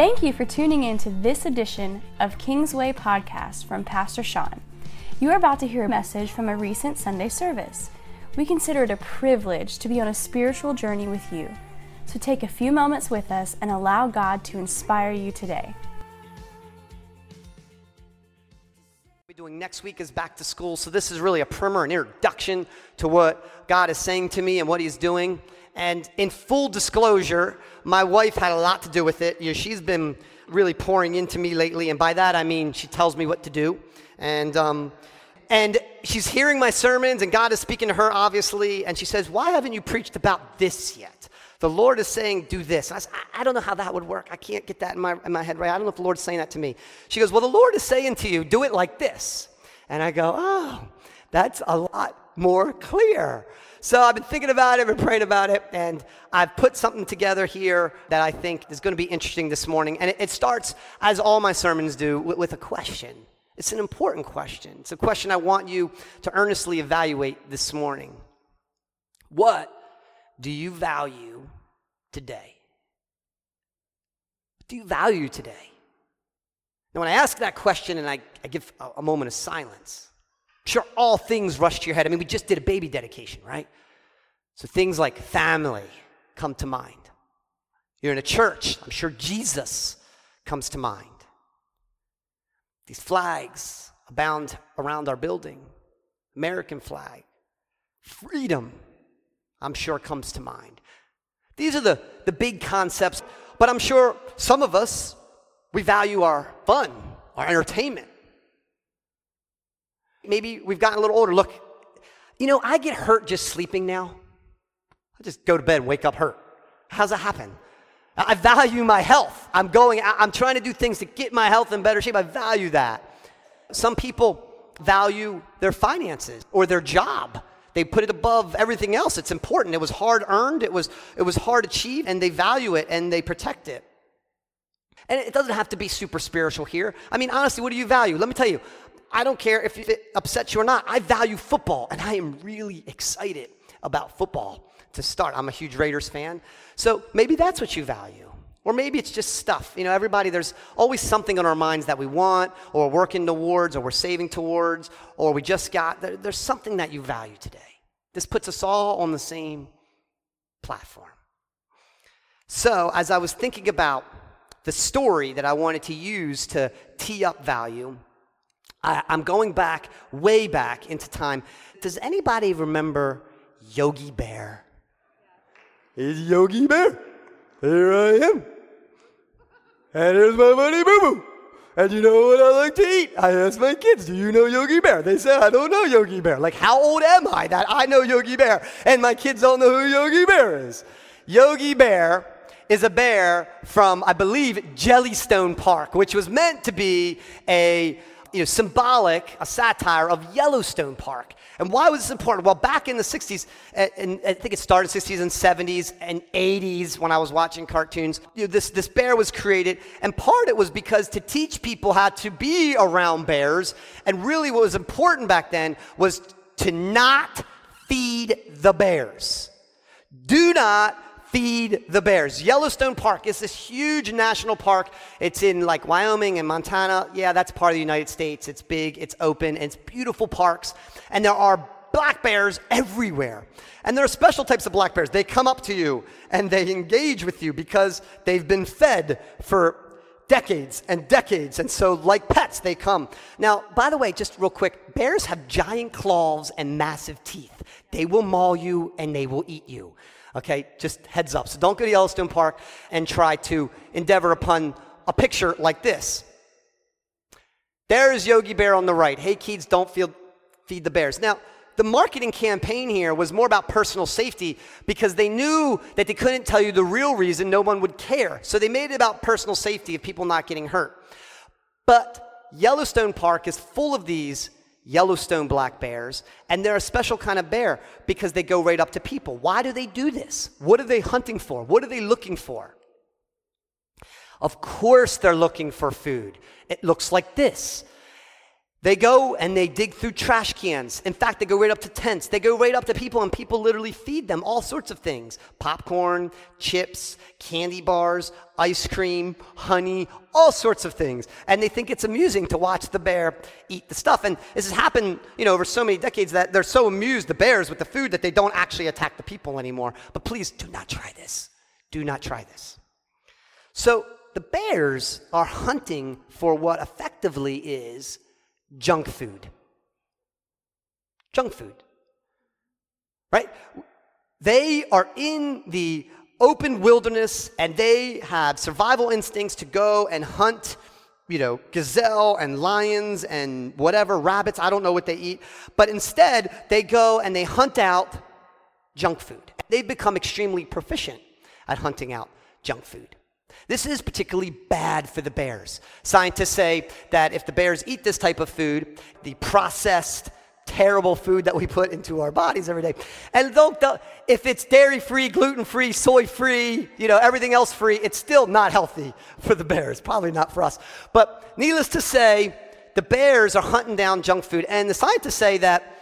Thank you for tuning in to this edition of Kingsway Podcast from Pastor Sean. You are about to hear a message from a recent Sunday service. We consider it a privilege to be on a spiritual journey with you. So take a few moments with us and allow God to inspire you today. We're doing next week is back to school, so this is really a primer, an introduction to what God is saying to me and what He's doing. And in full disclosure, my wife had a lot to do with it. You know, she's been really pouring into me lately, and by that I mean she tells me what to do. And, um, and she's hearing my sermons, and God is speaking to her, obviously. And she says, Why haven't you preached about this yet? The Lord is saying, Do this. And I said, I, don't know how that would work. I can't get that in my, in my head right. I don't know if the Lord's saying that to me. She goes, Well, the Lord is saying to you, Do it like this. And I go, Oh, that's a lot more clear. So I've been thinking about it, I've been praying about it, and I've put something together here that I think is going to be interesting this morning. And it, it starts, as all my sermons do, with, with a question. It's an important question. It's a question I want you to earnestly evaluate this morning. What do you value today? What do you value today? Now, when I ask that question and I, I give a, a moment of silence, Sure, all things rush to your head. I mean, we just did a baby dedication, right? So things like family come to mind. You're in a church, I'm sure Jesus comes to mind. These flags abound around our building American flag, freedom, I'm sure comes to mind. These are the, the big concepts, but I'm sure some of us, we value our fun, our entertainment. Maybe we've gotten a little older. Look, you know, I get hurt just sleeping now. I just go to bed and wake up hurt. How's that happen? I value my health. I'm going, I'm trying to do things to get my health in better shape. I value that. Some people value their finances or their job. They put it above everything else. It's important. It was hard earned, it was, it was hard achieved, and they value it and they protect it. And it doesn't have to be super spiritual here. I mean, honestly, what do you value? Let me tell you, I don't care if it upsets you or not. I value football, and I am really excited about football to start. I'm a huge Raiders fan. So maybe that's what you value. Or maybe it's just stuff. You know, everybody, there's always something on our minds that we want, or we're working towards, or we're saving towards, or we just got. There, there's something that you value today. This puts us all on the same platform. So, as I was thinking about the story that I wanted to use to tee up value, I, am going back, way back into time. Does anybody remember Yogi Bear? It's Yogi Bear. Here I am. And here's my buddy Boo Boo. And you know what I like to eat? I asked my kids, do you know Yogi Bear? They said, I don't know Yogi Bear. Like, how old am I that I know Yogi Bear? And my kids don't know who Yogi Bear is. Yogi Bear is a bear from, I believe, Jellystone Park, which was meant to be a you know, symbolic, a satire of Yellowstone Park. And why was this important? Well, back in the 60s, and I think it started 60s and 70s and 80s when I was watching cartoons, you know, this, this bear was created. And part it was because to teach people how to be around bears. And really what was important back then was to not feed the bears. Do not feed the bears. Yellowstone Park is this huge national park. It's in like Wyoming and Montana. Yeah, that's part of the United States. It's big, it's open, it's beautiful parks. And there are black bears everywhere. And there are special types of black bears. They come up to you and they engage with you because they've been fed for decades and decades. And so, like pets, they come. Now, by the way, just real quick bears have giant claws and massive teeth. They will maul you and they will eat you. Okay, just heads up. So don't go to Yellowstone Park and try to endeavor upon a picture like this. There's Yogi Bear on the right. Hey, kids, don't feel, feed the bears. Now, the marketing campaign here was more about personal safety because they knew that they couldn't tell you the real reason no one would care. So they made it about personal safety of people not getting hurt. But Yellowstone Park is full of these Yellowstone black bears, and they're a special kind of bear because they go right up to people. Why do they do this? What are they hunting for? What are they looking for? Of course, they're looking for food. It looks like this. They go and they dig through trash cans. In fact, they go right up to tents. They go right up to people, and people literally feed them all sorts of things popcorn, chips, candy bars, ice cream, honey, all sorts of things. And they think it's amusing to watch the bear eat the stuff. And this has happened, you know, over so many decades that they're so amused, the bears, with the food that they don't actually attack the people anymore. But please do not try this. Do not try this. So the bears are hunting for what effectively is junk food. Junk food. Right? They are in the open wilderness and they have survival instincts to go and hunt, you know, gazelle and lions and whatever, rabbits, I don't know what they eat. But instead, they go and they hunt out junk food. They've become extremely proficient at hunting out junk food. This is particularly bad for the bears. Scientists say that if the bears eat this type of food, the processed, terrible food that we put into our bodies every day, and if it's dairy free, gluten free, soy free, you know, everything else free, it's still not healthy for the bears. Probably not for us. But needless to say, the bears are hunting down junk food, and the scientists say that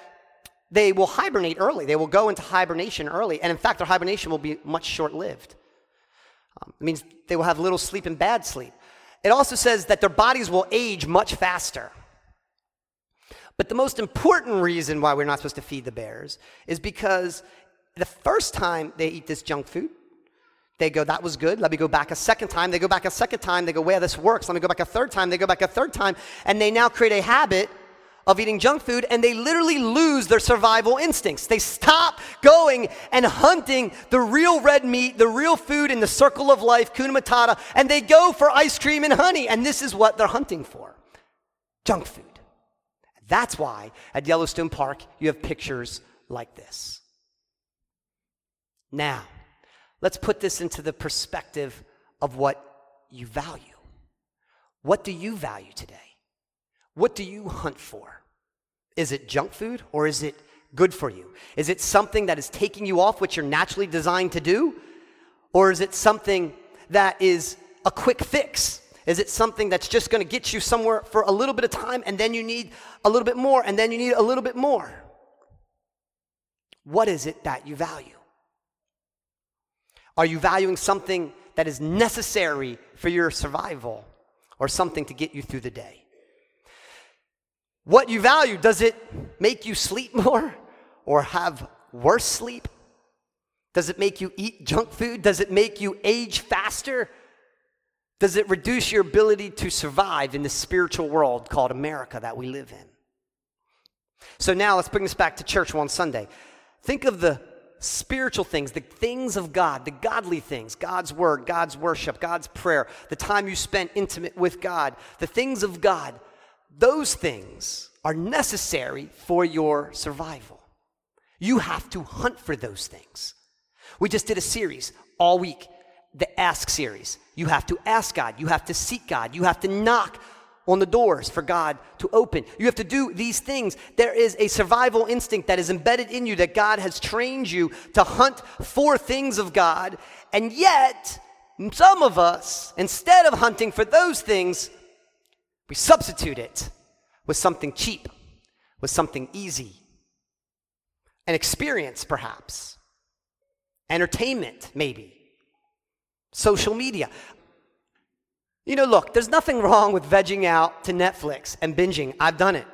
they will hibernate early. They will go into hibernation early, and in fact, their hibernation will be much short lived. Um, it means they will have little sleep and bad sleep. It also says that their bodies will age much faster. But the most important reason why we're not supposed to feed the bears is because the first time they eat this junk food, they go, that was good. Let me go back a second time. They go back a second time. They go, well, this works. Let me go back a third time. They go back a third time. And they now create a habit of eating junk food and they literally lose their survival instincts. They stop going and hunting the real red meat, the real food in the circle of life, Hakuna Matata, and they go for ice cream and honey. And this is what they're hunting for junk food. That's why at Yellowstone Park you have pictures like this. Now, let's put this into the perspective of what you value. What do you value today? What do you hunt for? Is it junk food or is it good for you? Is it something that is taking you off what you're naturally designed to do? Or is it something that is a quick fix? Is it something that's just going to get you somewhere for a little bit of time and then you need a little bit more and then you need a little bit more? What is it that you value? Are you valuing something that is necessary for your survival or something to get you through the day? What you value. Does it make you sleep more or have worse sleep? Does it make you eat junk food? Does it make you age faster? Does it reduce your ability to survive in the spiritual world called America that we live in? So now let's bring this back to church one Sunday. Think of the spiritual things, the things of God, the godly things, God's word, God's worship, God's prayer, the time you spent intimate with God, the things of God those things are necessary for your survival. You have to hunt for those things. We just did a series all week, the Ask series. You have to ask God, you have to seek God, you have to knock on the doors for God to open. You have to do these things. There is a survival instinct that is embedded in you that God has trained you to hunt for things of God. And yet, some of us, instead of hunting for those things, we substitute it with something cheap, with something easy, an experience perhaps, entertainment maybe, social media. You know, look, there's nothing wrong with vegging out to Netflix and binging. I've done it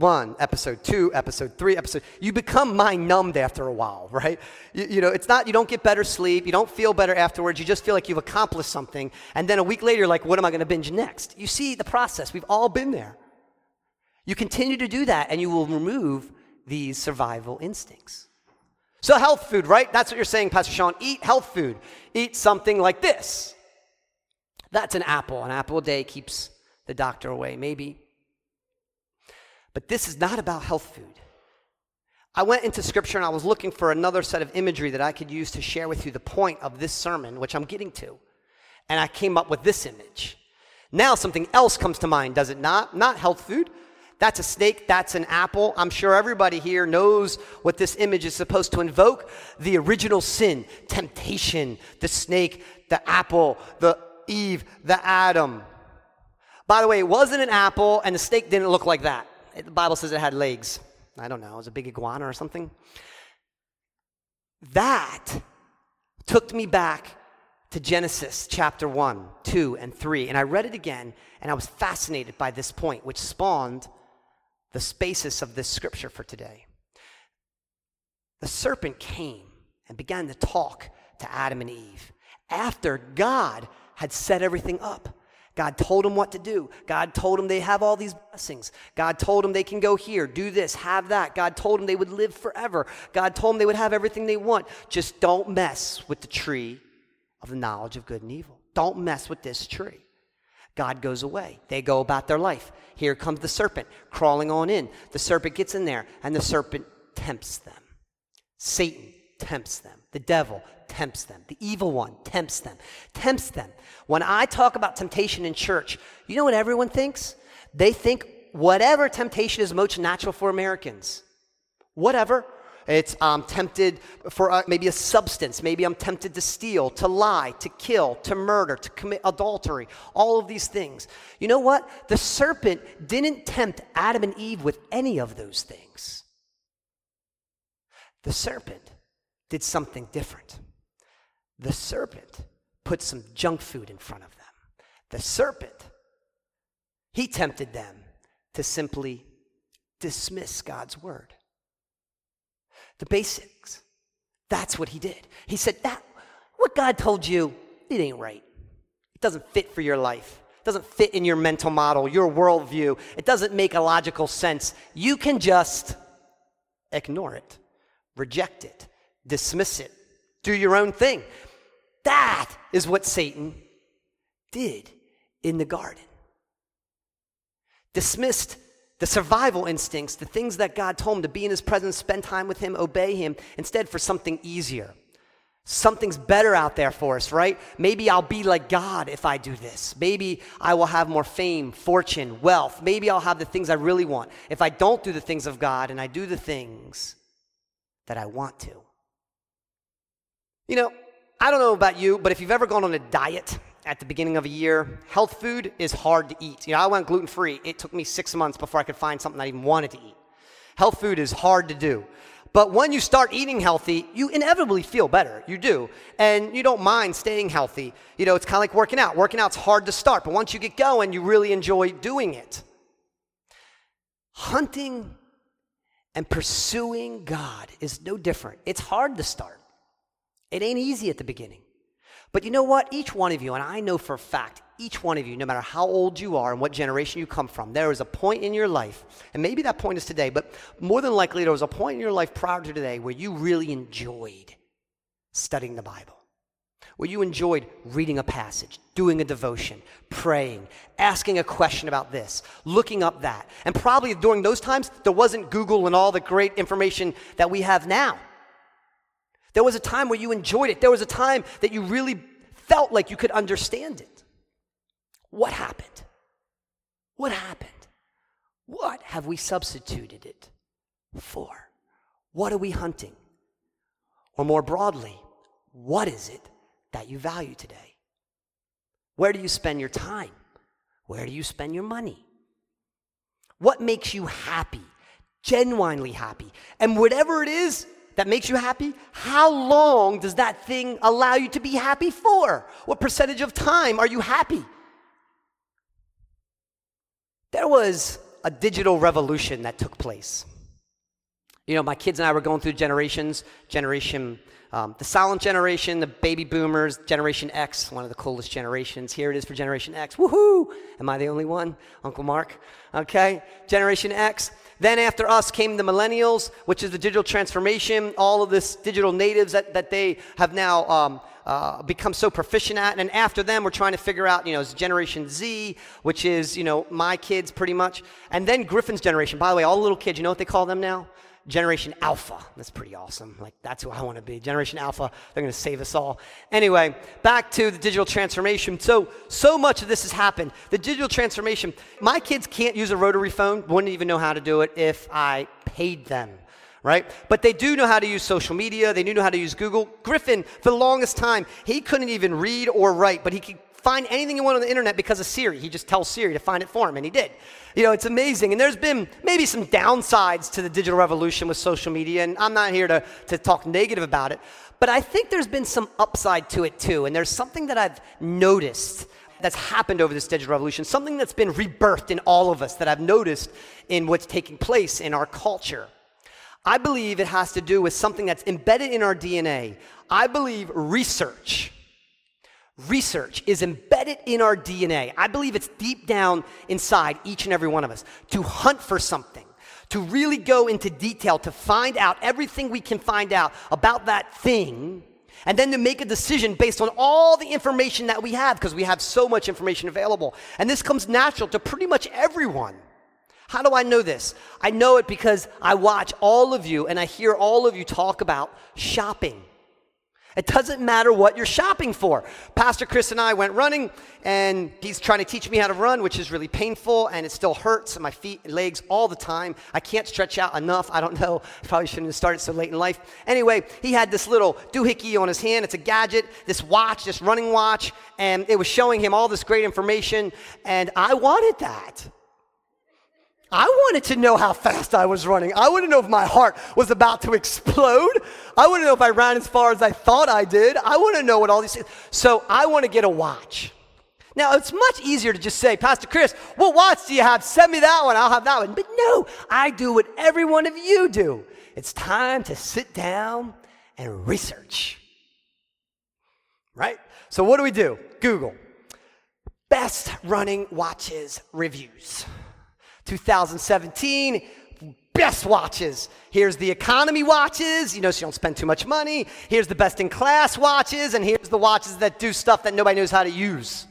one, episode two, episode three, episode. You become mind numbed after a while, right? You, you, know, it's not, you don't get better sleep, you don't feel better afterwards, you just feel like you've accomplished something. And then a week later, you're like, what am I going to binge next? You see the process. We've all been there. You continue to do that, and you will remove these survival instincts. So, health food, right? That's what you're saying, Pastor Sean. Eat health food. Eat something like this. That's an apple. An apple a day keeps the doctor away, maybe. But this is not about health food. I went into scripture and I was looking for another set of imagery that I could use to share with you the point of this sermon, which I'm getting to. And I came up with this image. Now something else comes to mind, does it not? Not health food. That's a snake, that's an apple. I'm sure everybody here knows what this image is supposed to invoke the original sin, temptation, the snake, the apple, the Eve, the Adam. By the way, it wasn't an apple, and the snake didn't look like that. The Bible says it had legs. I don't know, it was a big iguana or something. That took me back to Genesis chapter 1, 2, and 3. And I read it again, and I was fascinated by this point, which spawned the basis of this scripture for today. The serpent came and began to talk to Adam and Eve after God had set everything up. God told them what to do. God told them they have all these blessings. God told them they can go here, do this, have that. God told them they would live forever. God told them they would have everything they want. Just don't mess with the tree of the knowledge of good and evil. Don't mess with this tree. God goes away. They go about their life. Here comes the serpent crawling on in. The serpent gets in there, and the serpent tempts them. Satan tempts them. The devil tempts them. The evil one tempts them. Tempts them. When I talk about temptation in church, you know what everyone thinks? They think whatever temptation is most natural for Americans. Whatever. It's I'm tempted for uh, maybe a substance. Maybe I'm tempted to steal, to lie, to kill, to murder, to commit adultery. All of these things. You know what? The serpent didn't tempt Adam and Eve with any of those things. The serpent did something different. The serpent put some junk food in front of them. The serpent, he tempted them to simply dismiss God's word. The basics. That's what he did. He said, that what God told you, it ain't right. It doesn't fit for your life. It doesn't fit in your mental model, your worldview. It doesn't make a logical sense. You can just ignore it, reject it, dismiss it, do your own thing. That is what Satan did in the garden. Dismissed the survival instincts, the things that God told him to be in his presence, spend time with him, obey him, instead for something easier. Something's better out there for us, right? Maybe I'll be like God if I do this. Maybe I will have more fame, fortune, wealth. Maybe I'll have the things I really want if I don't do the things of God and I do the things that I want to. You know, I don't know about you, but if you've ever gone on a diet at the beginning of a year, health food is hard to eat. You know, I went gluten free. It took me six months before I could find something I even wanted to eat. Health food is hard to do. But when you start eating healthy, you inevitably feel better. You do. And you don't mind staying healthy. You know, it's kind of like working out. Working out's hard to start, but once you get going, you really enjoy doing it. Hunting and pursuing God is no different. It's hard to start. It ain't easy at the beginning. But you know what? Each one of you, and I know for a fact, each one of you, no matter how old you are and what generation you come from, there is a point in your life, and maybe that point is today, but more than likely there was a point in your life prior to today where you really enjoyed studying the Bible, where you enjoyed reading a passage, doing a devotion, praying, asking a question about this, looking up that. And probably during those times, there wasn't Google and all the great information that we have now. There was a time where you enjoyed it. There was a time that you really felt like you could understand it. What happened? What happened? What have we substituted it for? What are we hunting? Or more broadly, what is it that you value today? Where do you spend your time? Where do you spend your money? What makes you happy, genuinely happy? And whatever it is, that makes you happy, how long does that thing allow you to be happy for? What percentage of time are you happy? There was a digital revolution that took place. You know, my kids and I were going through generations, generation, um, the silent generation, the baby boomers, Generation X, one of the coolest generations. Here it is for Generation X. Woohoo! Am I the only one? Uncle Mark? Okay. Generation X. Then after us came the millennials, which is the digital transformation, all of this digital natives that, that they have now um, uh, become so proficient at. And after them, we're trying to figure out, you know, Generation Z, which is, you know, my kids pretty much. And then Griffin's generation. By the way, all the little kids, you know what they call them now? Generation Alpha. That's pretty awesome. Like, that's who I want to be. Generation Alpha. They're going to save us all. Anyway, back to the digital transformation. So, so much of this has happened. The digital transformation. My kids can't use a rotary phone, wouldn't even know how to do it if I paid them right? But they do know how to use social media. They do know how to use Google. Griffin, for the longest time, he couldn't even read or write, but he could find anything you want on the internet because of Siri. He just tells Siri to find it for him, and he did. You know, it's amazing. And there's been maybe some downsides to the digital revolution with social media, and I'm not here to, to talk negative about it, but I think there's been some upside to it too. And there's something that I've noticed that's happened over this digital revolution, something that's been rebirthed in all of us that I've noticed in what's taking place in our culture. I believe it has to do with something that's embedded in our DNA. I believe research Research is embedded in our DNA. I believe it's deep down inside each and every one of us to hunt for something, to really go into detail, to find out everything we can find out about that thing, and then to make a decision based on all the information that we have, because we have so much information available. And this comes natural to pretty much everyone. How do I know this? I know it because I watch all of you and I hear all of you talk about shopping. It doesn't matter what you're shopping for. Pastor Chris and I went running, and he's trying to teach me how to run, which is really painful, and it still hurts my feet and legs all the time. I can't stretch out enough. I don't know. I Probably shouldn't have started so late in life. Anyway, he had this little doohickey on his hand. It's a gadget, this watch, this running watch, and it was showing him all this great information, and I wanted that. I wanted to know how fast I was running. I wanted to know if my heart was about to explode. I wanted to know if I ran as far as I thought I did. I want to know what all these things. So I want to get a watch. Now, it's much easier to just say, Pastor Chris, what watch do you have? Send me that one. I'll have that one. But no, I do what every one of you do. It's time to sit down and research. Right? So, what do we do? Google. Best running watches reviews. 2017, best watches. Here's the economy watches, you know, so you don't spend too much money. Here's the best in class watches, and here's the watches that do stuff that nobody knows how to use.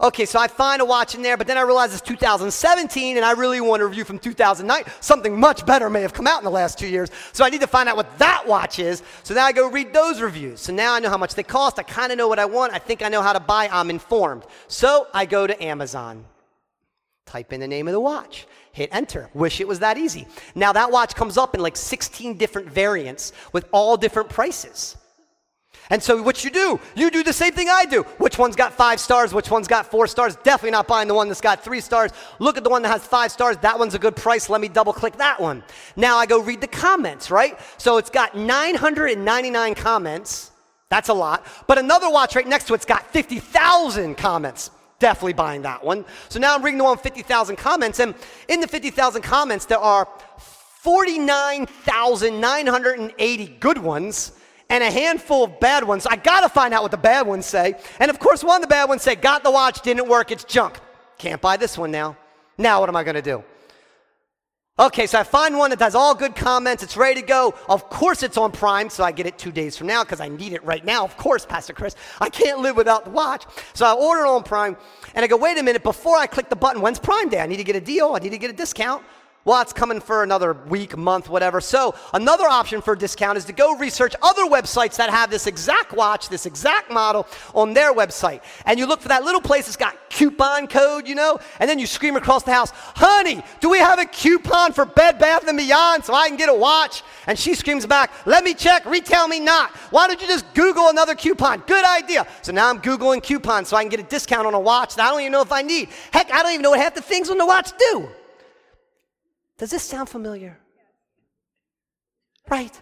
Okay, so I find a watch in there, but then I realize it's 2017 and I really want a review from 2009. Something much better may have come out in the last two years. So I need to find out what that watch is. So now I go read those reviews. So now I know how much they cost. I kind of know what I want. I think I know how to buy. I'm informed. So I go to Amazon. Type in the name of the watch, hit enter. Wish it was that easy. Now that watch comes up in like 16 different variants with all different prices. And so what you do, you do the same thing I do. Which one's got five stars? Which one's got four stars? Definitely not buying the one that's got three stars. Look at the one that has five stars. That one's a good price. Let me double click that one. Now I go read the comments, right? So it's got 999 comments. That's a lot. But another watch right next to it's got 50,000 comments definitely buying that one. So now I'm reading the one 50,000 comments, and in the 50,000 comments, there are 49,980 good ones and a handful of bad ones. I gotta find out what the bad ones say. And of course, one of the bad ones say, Got the watch, didn't work, it's junk. Can't buy this one now. Now, what am I gonna do? Okay, so I find one that has all good comments. It's ready to go. Of course, it's on Prime, so I get it two days from now because I need it right now. Of course, Pastor Chris, I can't live without the watch. So I order it on Prime, and I go, wait a minute, before I click the button, when's Prime Day? I need to get a deal. I need to get a discount. Well, it's coming for another week, month, whatever. So, another option for a discount is to go research other websites that have this exact watch, this exact model on their website. And you look for that little place that's got coupon code, you know, and then you scream across the house, Honey, do we have a coupon for Bed Bath and Beyond so I can get a watch? And she screams back, Let me check, RetailMeNot. Why don't you just Google another coupon? Good idea. So now I'm Googling coupons so I can get a discount on a watch that I don't even know if I need. Heck, I don't even know what half the things on the watch do. Does this sound familiar? Right.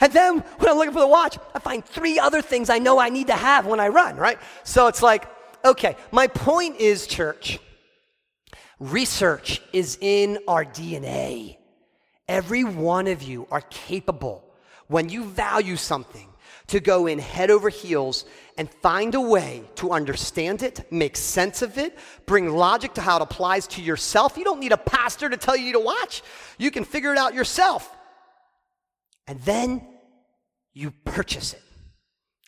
And then when I'm looking for the watch, I find three other things I know I need to have when I run, right? So it's like, okay, my point is, church, research is in our DNA. Every one of you are capable when you value something to go in head over heels and find a way to understand it, make sense of it, bring logic to how it applies to yourself. You don't need a pastor to tell you to watch, you can figure it out yourself. And then you purchase it.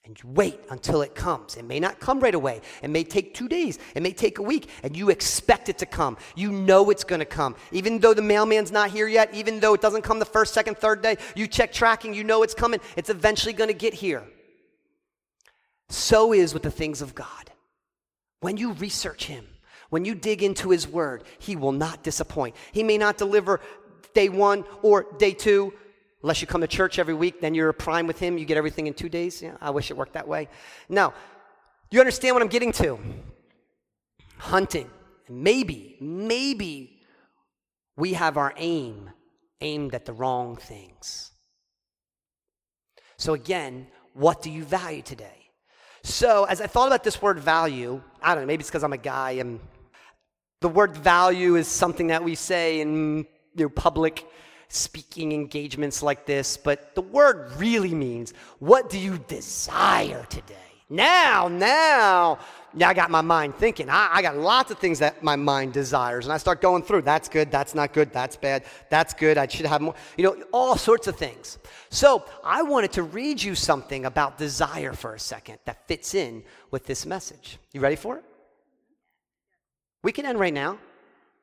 And you wait until it comes. It may not come right away. It may take two days. It may take a week. And you expect it to come. You know it's going to come. Even though the mailman's not here yet, even though it doesn't come the first, second, third day, you check tracking, you know it's coming. It's eventually going to get here. So is with the things of God. When you research Him, when you dig into His Word, He will not disappoint. He may not deliver day one or day two, unless you come to church every week, then you're prime with Him, you get everything in two days. Yeah, I wish it worked that way. No, Do you understand what I'm getting to? Hunting. Maybe, maybe we have our aim aimed at the wrong things. So, again, what do you value today? So, as I thought about this word value, I don't know, maybe it's because I'm a guy and the word value is something that we say in you know, public speaking engagements like this, but the word really means what do you desire today? Now, now, now I got my mind thinking. I, I, got lots of things that my mind desires, and I start going through. That's good, that's not good, that's bad, that's good, I should have more. You know, all sorts of things. So I wanted to read you something about desire for a second that fits in with this message. You ready for it? We can end right now.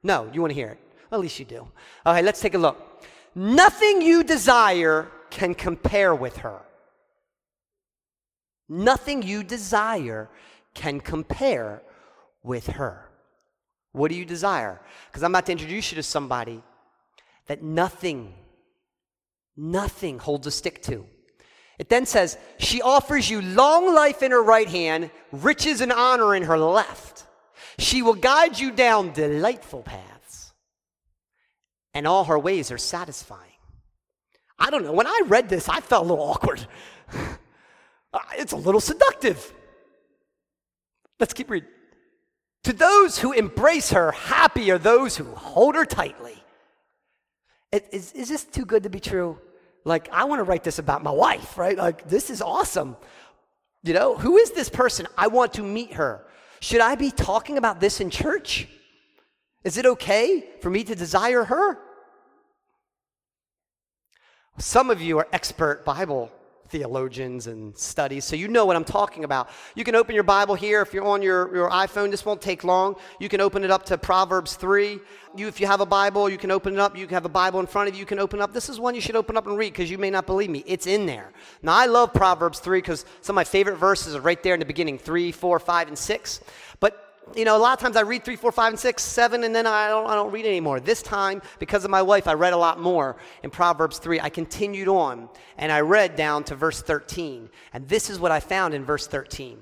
No, you want to hear it. At least you do. Okay, let's take a look. Nothing you desire can compare with her. Nothing you desire can compare with her. What do you desire? Because I'm about to introduce you to somebody that nothing, nothing holds a stick to. It then says, She offers you long life in her right hand, riches and honor in her left. She will guide you down delightful paths, and all her ways are satisfying. I don't know. When I read this, I felt a little awkward. Uh, it's a little seductive. Let's keep reading. To those who embrace her, happy are those who hold her tightly. Is, is this too good to be true? Like, I want to write this about my wife, right? Like, this is awesome. You know, who is this person? I want to meet her. Should I be talking about this in church? Is it okay for me to desire her? Some of you are expert Bible theologians and studies, so you know what I'm talking about. You can open your Bible here. If you're on your, your iPhone, this won't take long. You can open it up to Proverbs 3. You, if you have a Bible, you can open it up. You can have a Bible in front of you, you can open up. This is one you should open up and read because you may not believe me. It's in there. Now, I love Proverbs 3 because some of my favorite verses are right there in the beginning 3, 4, 5, and 6. But you know, a lot of times I read three, four, five, and six, seven, and then I don't, I don't read anymore. This time, because of my wife, I read a lot more in Proverbs 3. I continued on and I read down to verse 13. And this is what I found in verse 13.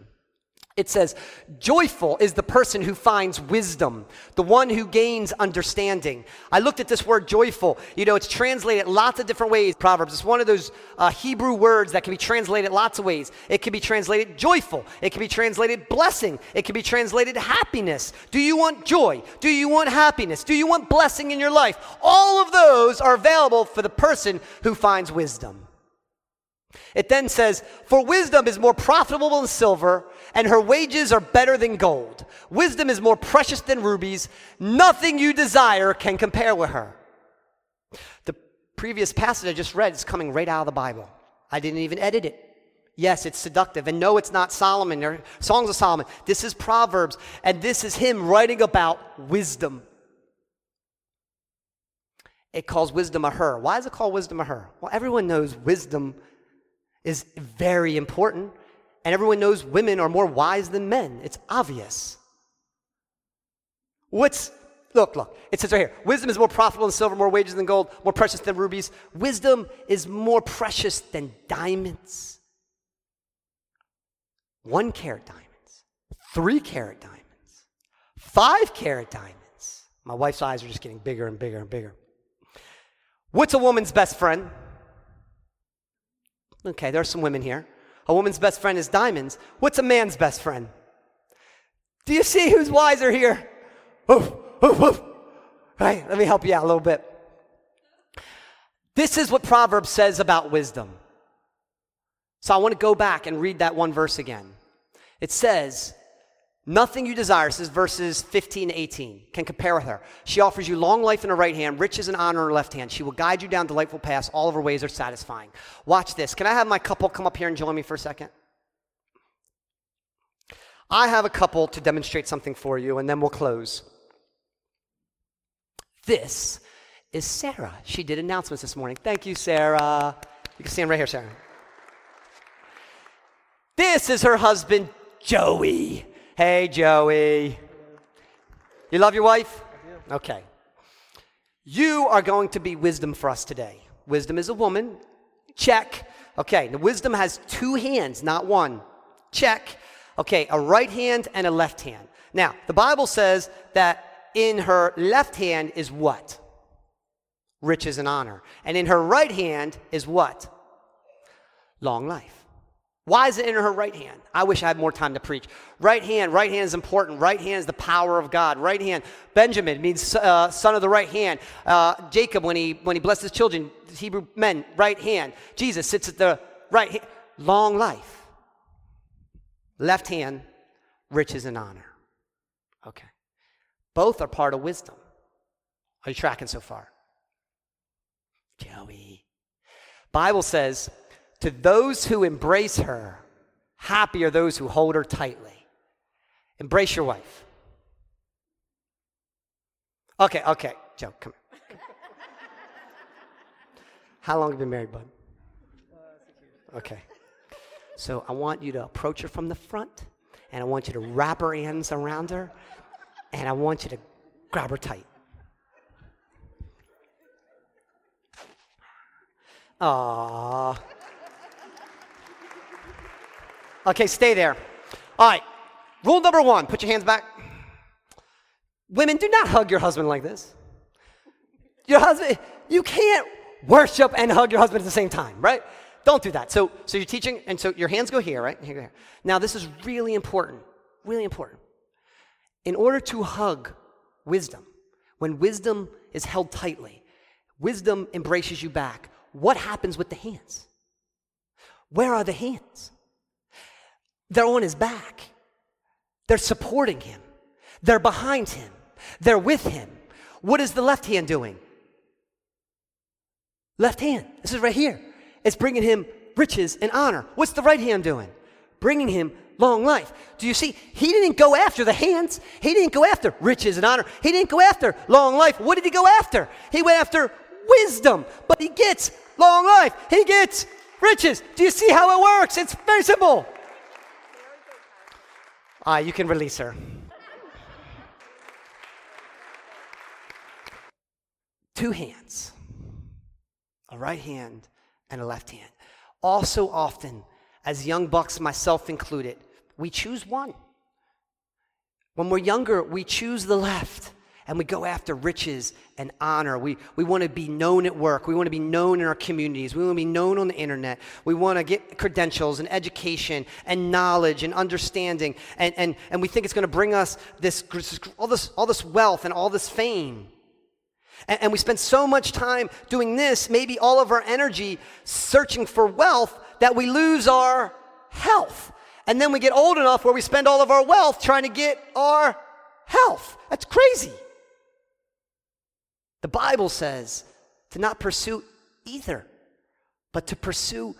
It says, Joyful is the person who finds wisdom, the one who gains understanding. I looked at this word joyful. You know, it's translated lots of different ways. Proverbs. It's one of those uh, Hebrew words that can be translated lots of ways. It can be translated joyful, it can be translated blessing, it can be translated happiness. Do you want joy? Do you want happiness? Do you want blessing in your life? All of those are available for the person who finds wisdom. It then says, For wisdom is more profitable than silver, and her wages are better than gold. Wisdom is more precious than rubies. Nothing you desire can compare with her. The previous passage I just read is coming right out of the Bible. I didn't even edit it. Yes, it's seductive. And no, it's not Solomon or Songs of Solomon. This is Proverbs, and this is him writing about wisdom. It calls wisdom a her. Why does it call wisdom a her? Well, everyone knows wisdom is very important. And everyone knows women are more wise than men. It's obvious. What's, look, look, it says right here wisdom is more profitable than silver, more wages than gold, more precious than rubies. Wisdom is more precious than diamonds. One carat diamonds, three carat diamonds, five carat diamonds. My wife's eyes are just getting bigger and bigger and bigger. What's a woman's best friend? Okay, there are some women here. A woman's best friend is diamonds. What's a man's best friend? Do you see who's wiser here? Oof, oof, oof. Right, let me help you out a little bit. This is what Proverbs says about wisdom. So I want to go back and read that one verse again. It says, Nothing you desire, says verses 15 to 18, can compare with her. She offers you long life in her right hand, riches and honor in her left hand. She will guide you down delightful paths. All of her ways are satisfying. Watch this. Can I have my couple come up here and join me for a second? I have a couple to demonstrate something for you, and then we'll close. This is Sarah. She did announcements this morning. Thank you, Sarah. You can stand right here, Sarah. This is her husband, Joey. Hey, Joey. You love your wife? Okay. You are going to be wisdom for us today. Wisdom is a woman. Check. Okay, the wisdom has two hands, not one. Check. Okay, a right hand and a left hand. Now, the Bible says that in her left hand is what? Riches and honor. And in her right hand is what? Long life. Why is it in her right hand? I wish I had more time to preach. Right hand, right hand is important. Right hand is the power of God. Right hand. Benjamin means uh, son of the right hand. Uh, Jacob, when he when he blessed his children, Hebrew men, right hand. Jesus sits at the right hand. Long life. Left hand, riches and honor. Okay. Both are part of wisdom. Are you tracking so far? Joey. Bible says to those who embrace her, happy are those who hold her tightly. Embrace your wife. Okay, okay, Joe, come here. How long have you been married, bud? Okay. So I want you to approach her from the front, and I want you to wrap her hands around her, and I want you to grab her tight. Aww. Okay, stay there. All right. Rule number one put your hands back. Women, do not hug your husband like this. Your husband, you can't worship and hug your husband at the same time, right? Don't do that. So, so you're teaching, and so your hands go here, right? Here, here. Now, this is really important. Really important. In order to hug wisdom, when wisdom is held tightly, wisdom embraces you back. What happens with the hands? Where are the hands? They're on his back. They're supporting him. They're behind him. They're with him. What is the left hand doing? Left hand. This is right here. It's bringing him riches and honor. What's the right hand doing? Bringing him long life. Do you see? He didn't go after the hands. He didn't go after riches and honor. He didn't go after long life. What did he go after? He went after wisdom. But he gets long life. He gets riches. Do you see how it works? It's very simple. Ah, you can release her. Two hands, a right hand and a left hand. Also, often, as young bucks, myself included, we choose one. When we're younger, we choose the left and we go after riches and honor. We, we want to be known at work. We want to be known in our communities. We want to be known on the internet. We want to get credentials and education and knowledge and understanding. And, and, and we think it's going to bring us this, all, this, all this wealth and all this fame. And, and we spend so much time doing this, maybe all of our energy searching for wealth, that we lose our health. And then we get old enough where we spend all of our wealth trying to get our health. That's crazy. The Bible says to not pursue either, but to pursue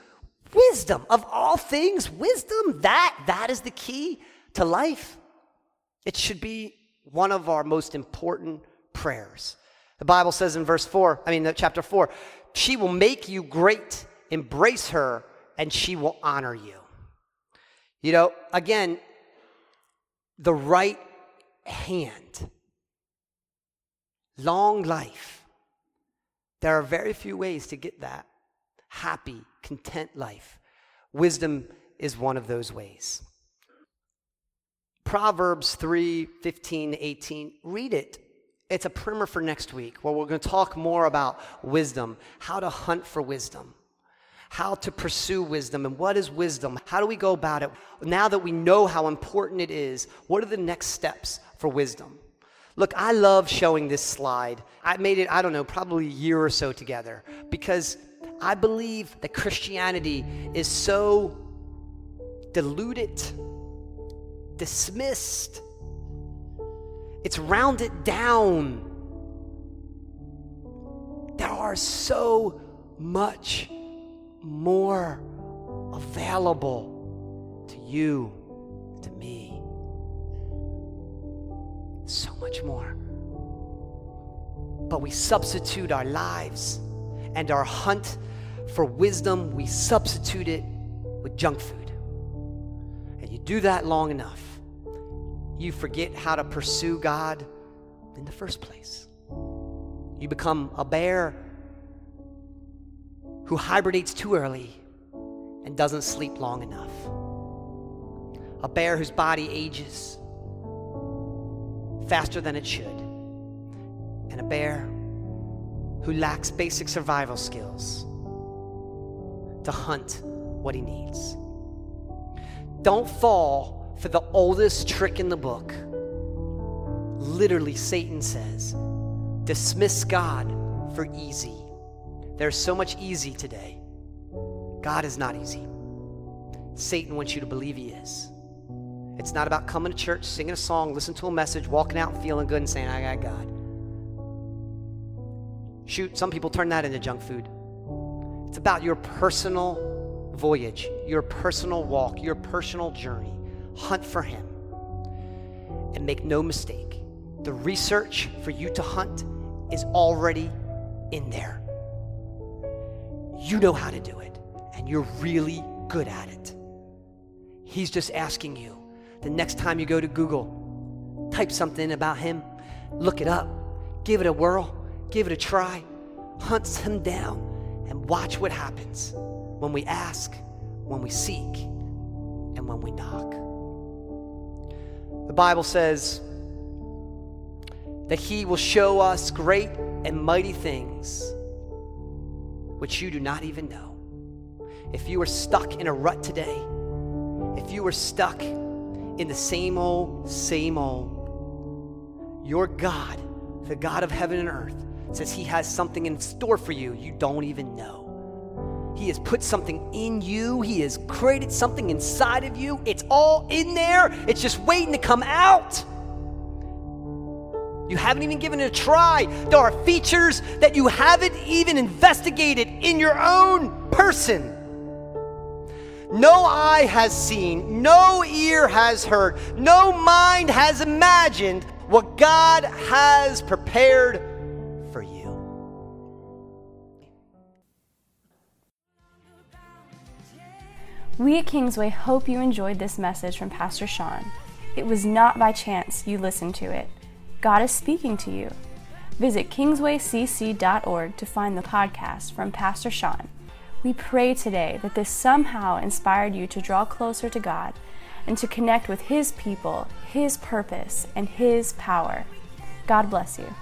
wisdom. Of all things, wisdom, that, that is the key to life. It should be one of our most important prayers. The Bible says in verse 4, I mean, chapter 4, she will make you great, embrace her, and she will honor you. You know, again, the right hand long life. There are very few ways to get that happy, content life. Wisdom is one of those ways. Proverbs 3 15, 18. Read it. It's a primer for next week where we're going to talk more about wisdom, how to hunt for wisdom, how to pursue wisdom, and what is wisdom? How do we go about it? Now that we know how important it is, what are the next steps for wisdom? Look, I love showing this slide. I made it, I don't know, probably a year or so together because I believe that Christianity is so diluted, dismissed, it's rounded down. There are so much more available to you, to me so much more. But we substitute our lives and our hunt for wisdom, we substitute it with junk food. And you do that long enough, you forget how to pursue God in the first place. You become a bear who hibernates too early and doesn't sleep long enough. a bear whose body ages faster than it should, and a bear who lacks basic survival skills to hunt what he needs. Don't fall for the oldest trick in the book. Literally, Satan says, dismiss God for easy. There's so much easy today. God is not easy. Satan wants you to believe he is. It's not about coming to church, singing a song, listening to a message, walking out feeling good and saying, I got God. Shoot, some people turn that into junk food. It's about your personal voyage, your personal walk, your personal journey. Hunt for Him. And make no mistake, the research for you to hunt is already in there. You know how to do it, and you're really good at it. He's just asking you the next time you go to Google, type something about him, look it up, give it a whirl, give it a try, hunt him down, and watch what happens when we ask, when we seek, and when we knock. The Bible says that he will show us great and mighty things which you do not even know. If you are stuck in a rut today, if you are stuck in the same old, same old, your God, the God of heaven and earth, says He has something in store for you you don't even know. He has put something in you, He has created something inside of you. It's all in there, it's just waiting to come out. You haven't even given it a try. There are features that you haven't even investigated in your own person. No eye has seen, no ear has heard, no mind has imagined what God has prepared for you. We at Kingsway hope you enjoyed this message from Pastor Sean. It was not by chance you listened to it. God is speaking to you. Visit kingswaycc.org to find the podcast from Pastor Sean. We pray today that this somehow inspired you to draw closer to God and to connect with His people, His purpose, and His power. God bless you.